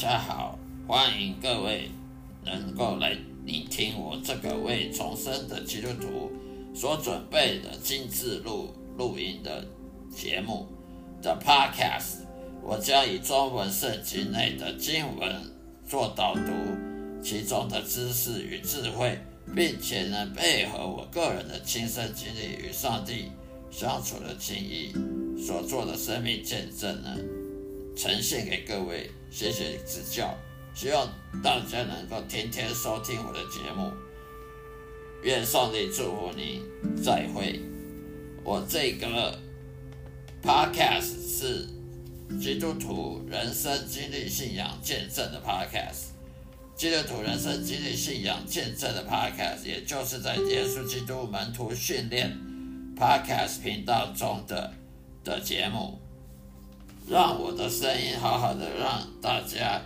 大家好，欢迎各位能够来聆听我这个为重生的基督徒所准备的精致录录音的节目的 Podcast。我将以中文圣经内的经文做导读，其中的知识与智慧，并且呢配合我个人的亲身经历与上帝相处的经历所做的生命见证呢，呈现给各位。谢谢指教，希望大家能够天天收听我的节目。愿上帝祝福你，再会。我这个 podcast 是基督徒人生经历信仰见证的 podcast，基督徒人生经历信仰见证的 podcast，也就是在耶稣基督门徒训练 podcast 频道中的的节目。让我的声音好好的，让大家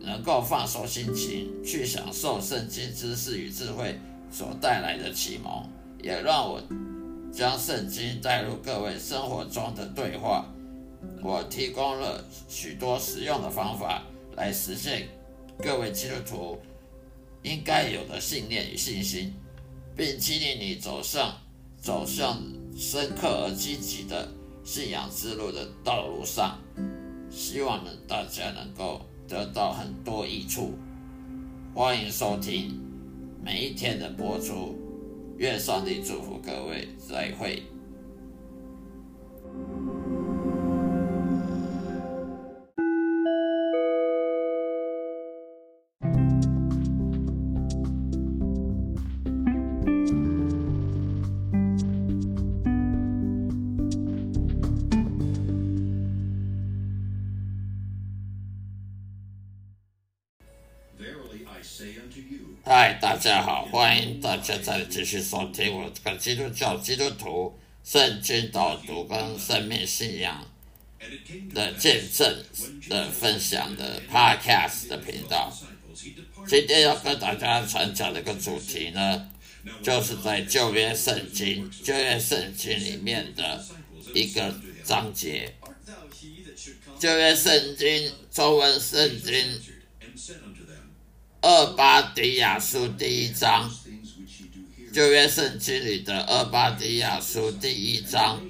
能够放松心情，去享受圣经知识与智慧所带来的启蒙，也让我将圣经带入各位生活中的对话。我提供了许多实用的方法来实现各位基督徒应该有的信念与信心，并激励你走上走向深刻而积极的。信仰之路的道路上，希望呢大家能够得到很多益处。欢迎收听每一天的播出，愿上帝祝福各位，再会。嗨，大家好，欢迎大家再继续收听我这个基督教基督徒圣经导读跟生命信仰的见证的分享的 Podcast 的频道。今天要跟大家传讲的一个主题呢，就是在旧约圣经旧约圣经里面的一个章节。旧约圣经中文圣经。二巴迪亚书第一章，旧约圣经里的二巴迪亚书第一章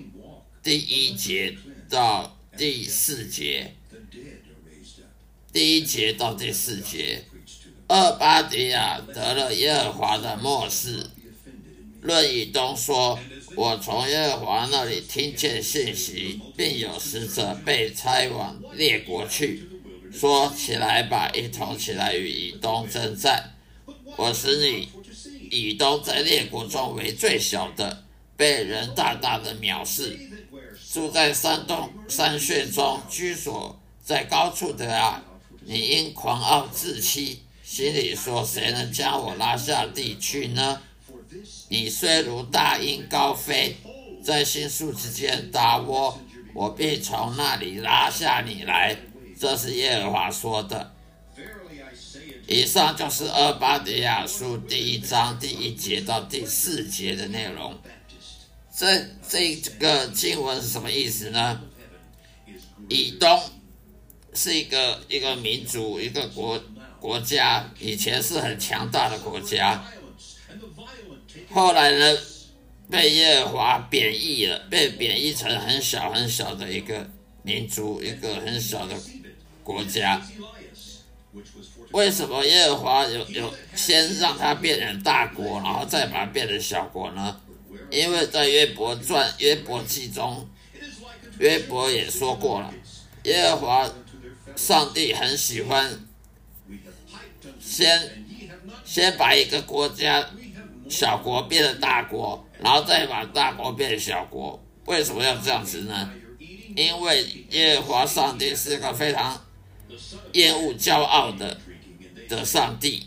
第一节到第四节，第一节到第四节，二巴迪亚得了耶和华的漠视。论以东说：“我从耶和华那里听见信息，并有使者被差往列国去。”说起来吧，一同起来与以东征战。我使你以东在列国中为最小的，被人大大的藐视。住在山洞山穴中居所在高处的啊，你因狂傲自欺，心里说：谁能将我拉下地去呢？你虽如大鹰高飞，在杏树之间打窝，我必从那里拉下你来。这是耶和华说的。以上就是厄巴迪亚书第一章第一节到第四节的内容。这这个经文是什么意思呢？以东是一个一个民族一个国国家，以前是很强大的国家，后来呢被耶和华贬义了，被贬义成很小很小的一个民族，一个很小的。国家为什么耶和华有有先让他变成大国，然后再把它变成小国呢？因为在约伯传、约伯记中，约伯也说过了，耶和华上帝很喜欢先先把一个国家小国变成大国，然后再把大国变成小国。为什么要这样子呢？因为耶和华上帝是个非常。厌恶骄傲的的上帝，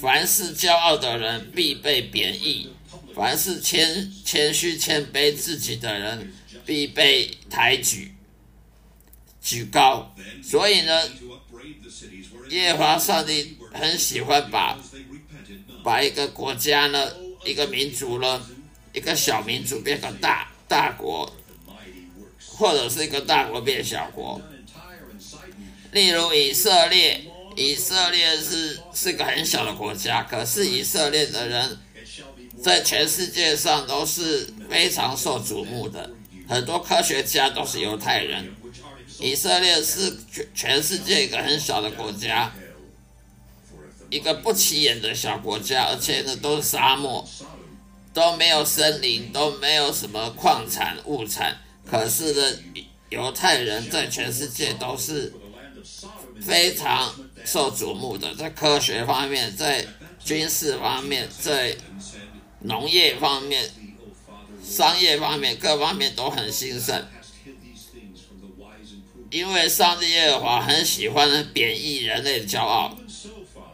凡是骄傲的人必被贬义；凡是谦谦虚谦卑自己的人必被抬举举高。所以呢，耶和华上帝很喜欢把把一个国家呢、一个民族呢、一个小民族变成大大国，或者是一个大国变小国。例如以色列，以色列是是个很小的国家，可是以色列的人在全世界上都是非常受瞩目的，很多科学家都是犹太人。以色列是全全世界一个很小的国家，一个不起眼的小国家，而且呢都是沙漠，都没有森林，都没有什么矿产物产。可是呢，犹太人在全世界都是非常受瞩目的，在科学方面，在军事方面，在农业方面、商业方面各方面都很兴盛。因为上帝耶和华很喜欢贬义人类的骄傲，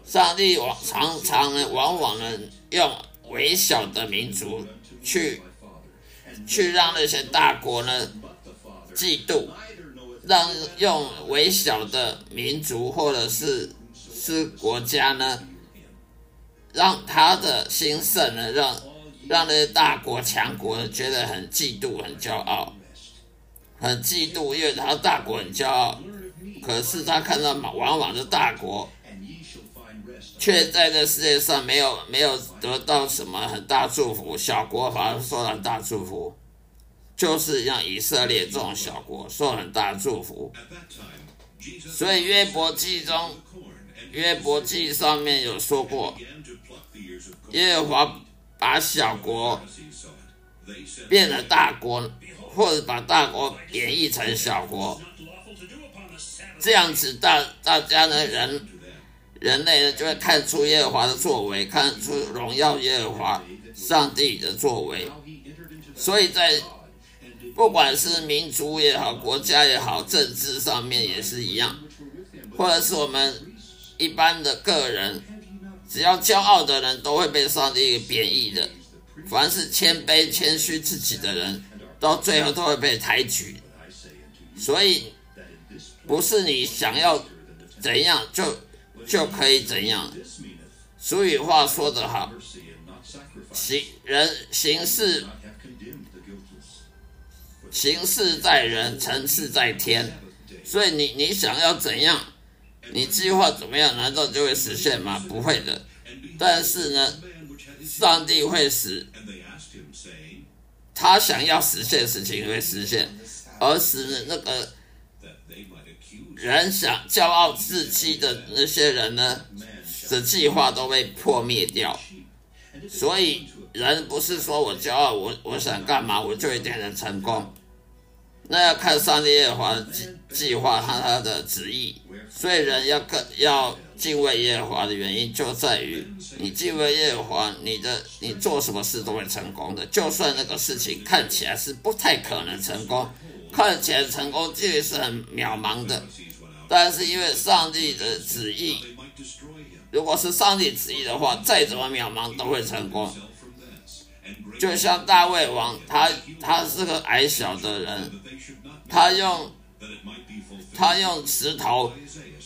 上帝往常常呢，往往呢用微小的民族去去让那些大国呢嫉妒，让用微小的民族或者是是国家呢，让他的兴盛呢，让让那些大国强国觉得很嫉妒、很骄傲。很嫉妒，因为他大国很骄傲，可是他看到往往是大国，却在这世界上没有没有得到什么很大祝福，小国反而受了大祝福，就是让以色列这种小国受很大祝福。所以约伯记中，约伯记上面有说过，耶和华把小国变了大国。或者把大国贬义成小国，这样子大大家呢人人类呢就会看出耶和华的作为，看出荣耀耶和华上帝的作为。所以在不管是民族也好，国家也好，政治上面也是一样，或者是我们一般的个人，只要骄傲的人都会被上帝贬义的。凡是谦卑谦虚自己的人。到最后都会被抬举，所以不是你想要怎样就就可以怎样。俗语话说得好，行人行事行事在人，成事在天。所以你你想要怎样，你计划怎么样，难道就会实现吗？不会的。但是呢，上帝会使。他想要实现的事情会实现，而使那个人想骄傲自欺的那些人呢的计划都被破灭掉。所以人不是说我骄傲，我我想干嘛我就一定能成功。那要看上帝耶和华的计计划和他的旨意。所以人要更要。敬畏耶和华的原因就在于，你敬畏耶和华，你的你做什么事都会成功的。就算那个事情看起来是不太可能成功，看起来成功几率是很渺茫的，但是因为上帝的旨意，如果是上帝旨意的话，再怎么渺茫都会成功。就像大卫王，他他是个矮小的人，他用他用石头。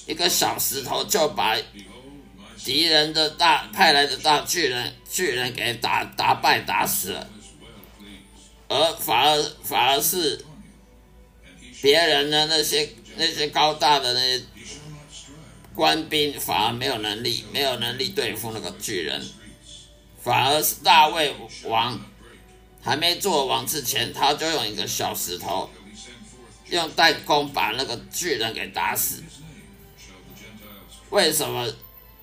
一个小石头就把敌人的大派来的大巨人巨人给打打败打死了，而反而反而是别人的那些那些高大的那些官兵反而没有能力没有能力对付那个巨人，反而是大卫王还没做王之前，他就用一个小石头用弹弓把那个巨人给打死。为什么？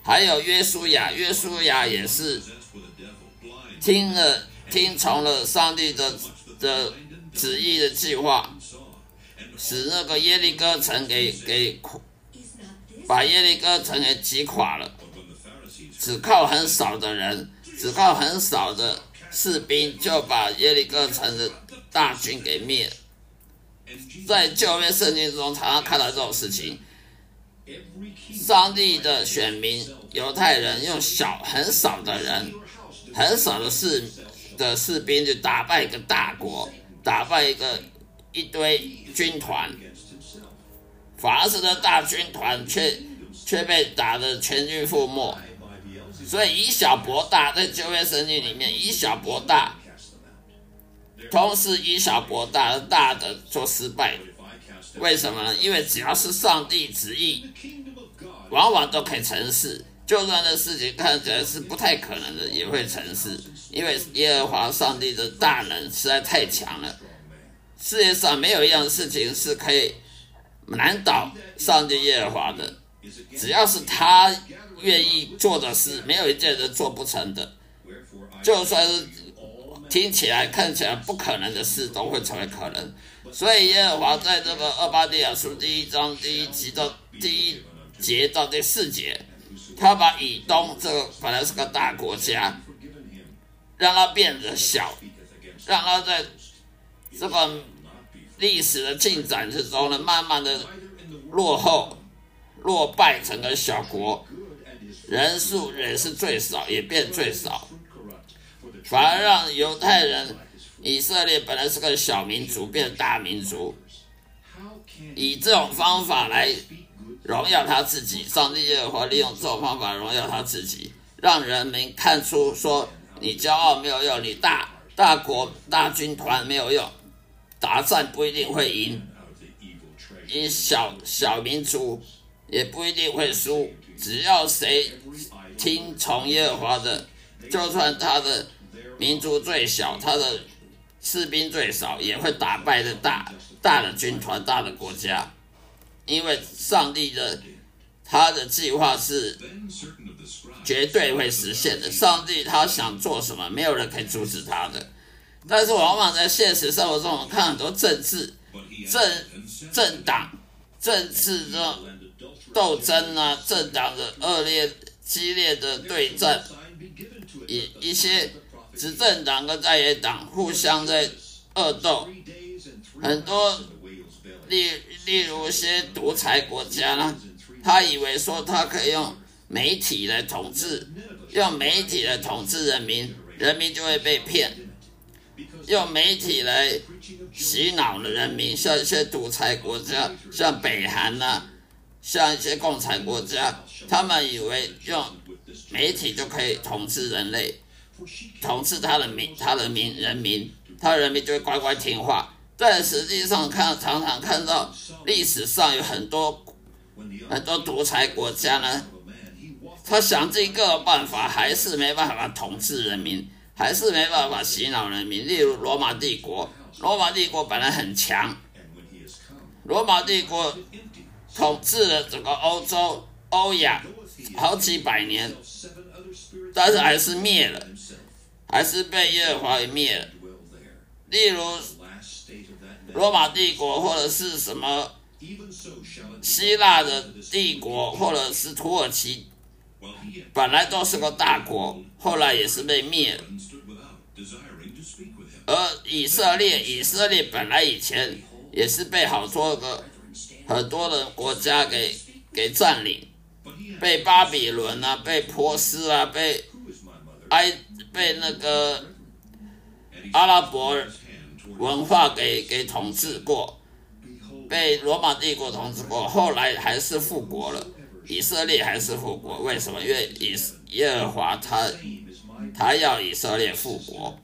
还有约书亚，约书亚也是听了听从了上帝的的旨意的计划，使那个耶利哥城给给把耶利哥城给击垮了。只靠很少的人，只靠很少的士兵，就把耶利哥城的大军给灭了。在旧约圣经中，常常看到这种事情。上帝的选民犹太人用小很少的人，很少的士的士兵就打败一个大国，打败一个一堆军团，反而是的大军团却却被打得全军覆没。所以以小博大，在旧约圣经里面以小博大，同时以小博大，大的做失败。为什么呢？因为只要是上帝旨意，往往都可以成事。就算这事情看起来是不太可能的，也会成事。因为耶和华上帝的大能实在太强了，世界上没有一样事情是可以难倒上帝耶和华的。只要是他愿意做的事，没有一件人做不成的。就算是听起来、看起来不可能的事，都会成为可能。所以耶和华在这个二巴利亚书第一章第一集到第一节到第四节，他把以东这个本来是个大国家，让它变得小，让它在这个历史的进展之中呢，慢慢的落后。落败成个小国，人数也是最少，也变最少，反而让犹太人以色列本来是个小民族变大民族，以这种方法来荣耀他自己。上帝耶和华利用这种方法荣耀他自己，让人民看出说你骄傲没有用，你大大国大军团没有用，打战不一定会赢，你小小民族。也不一定会输，只要谁听从耶和华的，就算他的民族最小，他的士兵最少，也会打败的大大的军团、大的国家。因为上帝的他的计划是绝对会实现的。上帝他想做什么，没有人可以阻止他的。但是往往在现实生活中，我看很多政治、政政党、政治的。斗争啊，政党的恶劣、激烈的对战，一一些执政党跟在野党互相在恶斗，很多例例如一些独裁国家呢，他以为说他可以用媒体来统治，用媒体来统治人民，人民就会被骗，用媒体来洗脑了人民，像一些独裁国家，像北韩呐。像一些共产国家，他们以为用媒体就可以统治人类，统治他的民，他的民人民，他人民就会乖乖听话。但实际上看，常常看到历史上有很多很多独裁国家呢，他想尽各种办法，还是没办法统治人民，还是没办法洗脑人民。例如罗马帝国，罗马帝国本来很强，罗马帝国。统治了整个欧洲、欧亚好几百年，但是还是灭了，还是被耶和华给灭了。例如，罗马帝国或者是什么希腊的帝国，或者是土耳其，本来都是个大国，后来也是被灭了。而以色列，以色列本来以前也是被好多个。很多的国家给给占领，被巴比伦啊，被波斯啊，被埃被那个阿拉伯文化给给统治过，被罗马帝国统治过，后来还是复国了。以色列还是复国，为什么？因为以耶和华他他要以色列复国。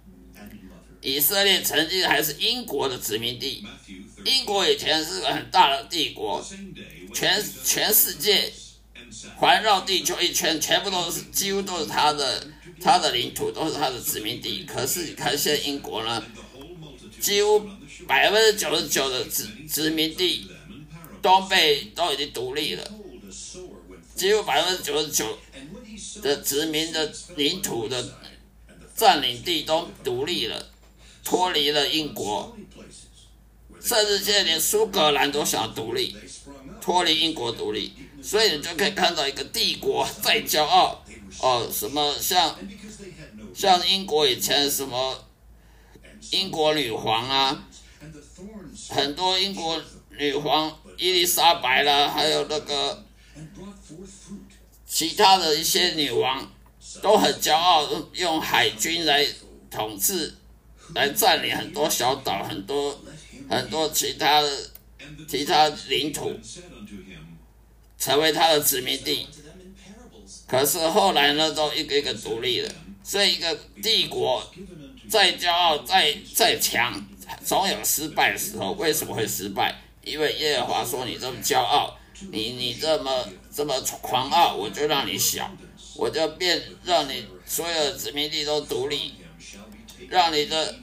以色列曾经还是英国的殖民地。英国以前是个很大的帝国，全全世界环绕地球一圈，全部都是几乎都是它的它的领土，都是它的殖民地。可是你看现在英国呢，几乎百分之九十九的殖殖民地都被都已经独立了，几乎百分之九十九的殖民的领土的占领地都独立了，脱离了英国。甚至现在连苏格兰都想独立，脱离英国独立，所以你就可以看到一个帝国在骄傲哦，什么像像英国以前什么英国女皇啊，很多英国女皇伊丽莎白啦，还有那个其他的一些女王都很骄傲，用海军来统治，来占领很多小岛，很多。很多其他的其他领土成为他的殖民地，可是后来呢，都一个一个独立了。这一个帝国再骄傲、再再强，总有失败的时候。为什么会失败？因为耶和华说你这么骄傲，你你这么这么狂傲，我就让你小，我就变让你所有的殖民地都独立，让你的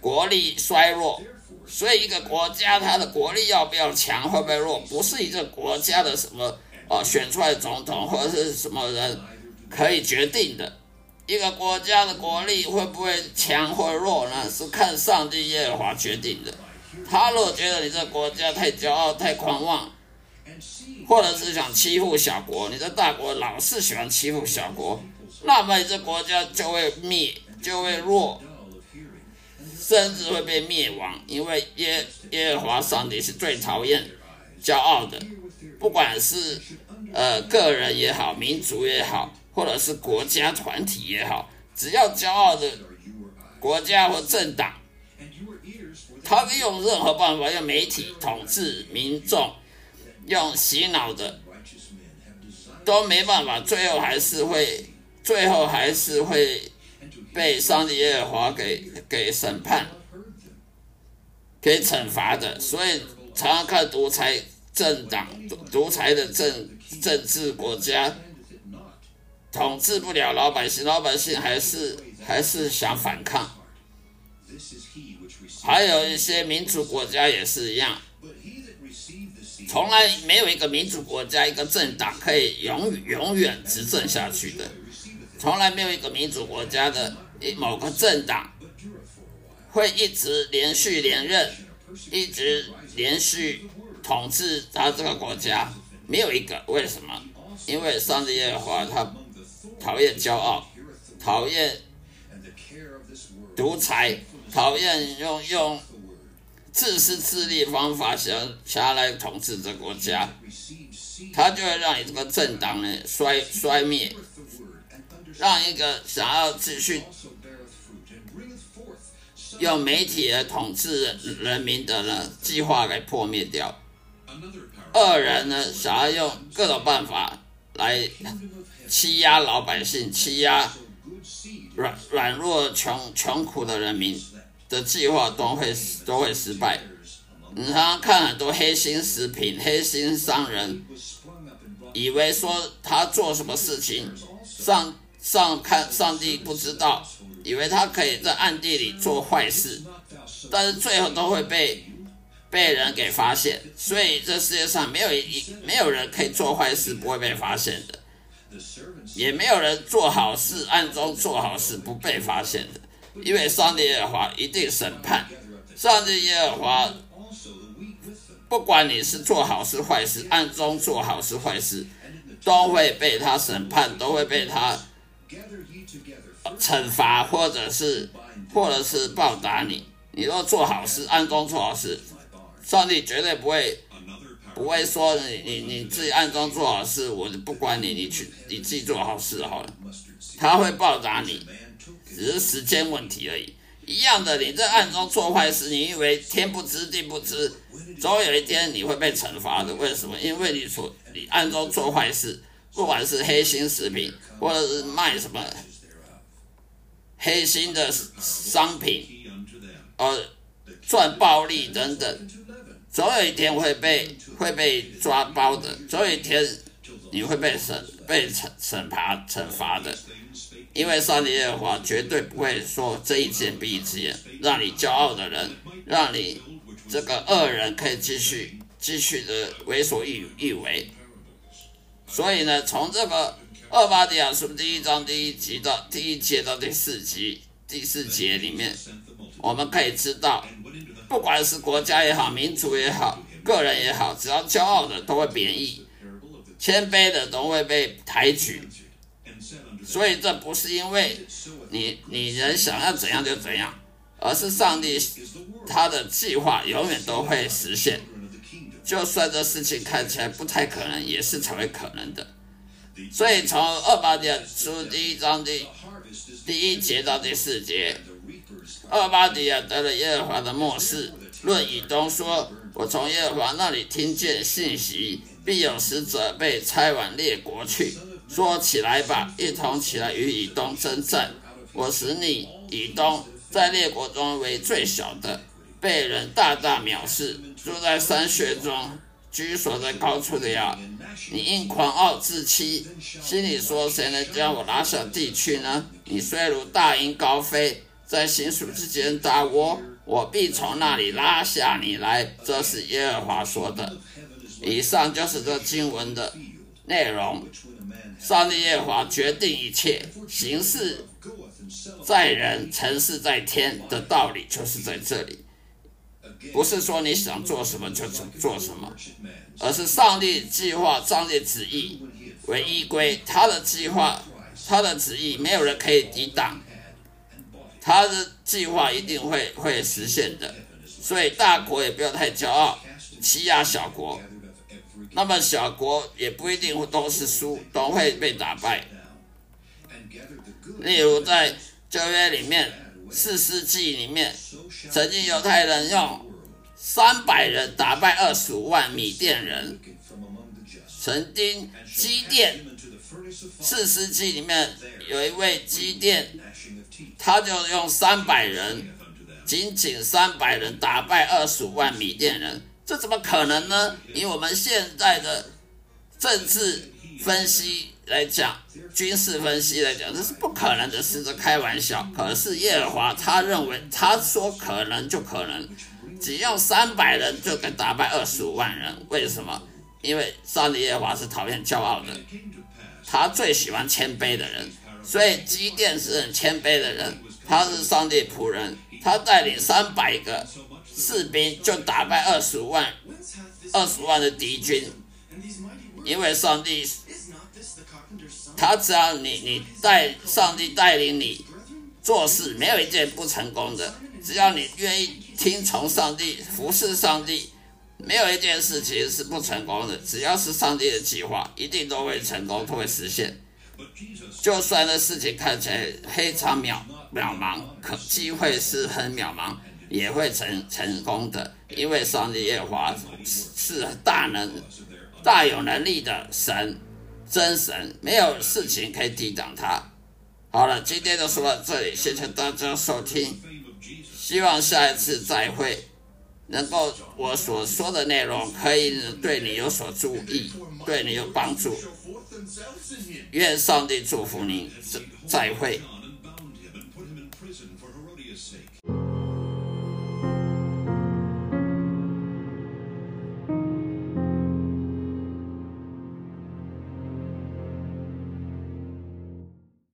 国力衰弱。所以一个国家它的国力要不要强，会不会弱，不是一个国家的什么啊选出来总统或者是什么人可以决定的。一个国家的国力会不会强或弱呢？是看上帝耶和华决定的。他若觉得你这国家太骄傲、太狂妄，或者是想欺负小国，你这大国老是喜欢欺负小国，那么你这国家就会灭，就会弱，甚至会被灭亡。因为耶耶和华上帝是最讨厌骄傲的，不管是呃个人也好，民族也好。或者是国家团体也好，只要骄傲的国家或政党，他们用任何办法，用媒体统治民众，用洗脑的，都没办法，最后还是会，最后还是会被上帝耶和华给给审判，给惩罚的。所以常常看独裁政党、独裁的政政治国家。统治不了老百姓，老百姓还是还是想反抗。还有一些民主国家也是一样，从来没有一个民主国家一个政党可以永永远执政下去的，从来没有一个民主国家的一某个政党会一直连续连任，一直连续统治他这个国家，没有一个。为什么？因为上帝耶和华他。讨厌骄傲，讨厌独裁，讨厌用用自私自利方法想想来统治这国家，他就会让你这个政党呢衰衰灭，让一个想要继续用媒体来统治人民的呢计划给破灭掉。二人呢想要用各种办法来。欺压老百姓，欺压软软弱、穷穷苦的人民的计划都会都会失败。你常常看很多黑心食品、黑心商人，以为说他做什么事情，上上看上帝不知道，以为他可以在暗地里做坏事，但是最后都会被被人给发现。所以这世界上没有一没有人可以做坏事不会被发现的。也没有人做好事，暗中做好事不被发现的，因为上帝耶和华一定审判。上帝耶和华不管你是做好事坏事，暗中做好事坏事，都会被他审判，都会被他惩罚，或者是或者是报答你。你若做好事，暗中做好事，上帝绝对不会。不会说你你你自己暗中做好事，我就不管你，你去你自己做好事好了。他会报答你，只是时间问题而已。一样的，你在暗中做坏事，你以为天不知地不知，总有一天你会被惩罚的。为什么？因为你所你暗中做坏事，不管是黑心食品，或者是卖什么黑心的商品，呃，赚暴利等等。总有一天会被会被抓包的，总有一天你会被审被惩惩罚惩罚的，因为上帝的话绝对不会说这一件闭一只眼，让你骄傲的人，让你这个恶人可以继续继续的为所欲欲为。所以呢，从这个二八底亚书第一章第一集到第一节到第四集第四节里面，我们可以知道。不管是国家也好，民族也好，个人也好，只要骄傲的都会贬义，谦卑的都会被抬举。所以这不是因为你你人想要怎样就怎样，而是上帝他的计划永远都会实现。就算这事情看起来不太可能，也是成为可能的。所以从二八点书第一章第第一节到第四节。二八底亚得了耶和华的漠视，论以东说：“我从耶和华那里听见信息，必有使者被差往列国去，说起来吧，一同起来与以东征战。我使你以东在列国中为最小的，被人大大藐视，住在山穴中，居所在高处的呀。你因狂傲自欺，心里说：谁能将我拉下地去呢？你虽如大鹰高飞，在星宿之间打窝，我必从那里拉下你来。这是耶和华说的。以上就是这经文的内容。上帝耶和华决定一切，行事在人，成事在天的道理就是在这里。不是说你想做什么就做什么，而是上帝计划、上帝旨意为依归，他的计划、他的旨意没有人可以抵挡，他的计划一定会会实现的。所以大国也不要太骄傲，欺压小国，那么小国也不一定都是输，都会被打败。例如在旧约里面，四世纪里面，曾经犹太人用。三百人打败二十五万米甸人，曾经基甸四世纪里面有一位基甸，他就用三百人，仅仅三百人打败二十五万米甸人，这怎么可能呢？以我们现在的政治分析来讲，军事分析来讲，这是不可能的事，在开玩笑。可是耶和华他认为，他说可能就可能。只用三百人就能打败二十五万人，为什么？因为上帝耶和华是讨厌骄傲的，他最喜欢谦卑的人，所以基甸是很谦卑的人，他是上帝仆人，他带领三百个士兵就打败二十五万二十万的敌军，因为上帝，他只要你你带上帝带领你做事，没有一件不成功的。只要你愿意听从上帝、服侍上帝，没有一件事情是不成功的。只要是上帝的计划，一定都会成功，都会实现。就算那事情看起来非常渺渺茫，可机会是很渺茫，也会成成功的。因为上帝耶和华是大能、大有能力的神，真神，没有事情可以抵挡他。好了，今天就说到这里，谢谢大家收听。希望下一次再会，能够我所说的内容可以对你有所注意，对你有帮助。愿上帝祝福您，再会。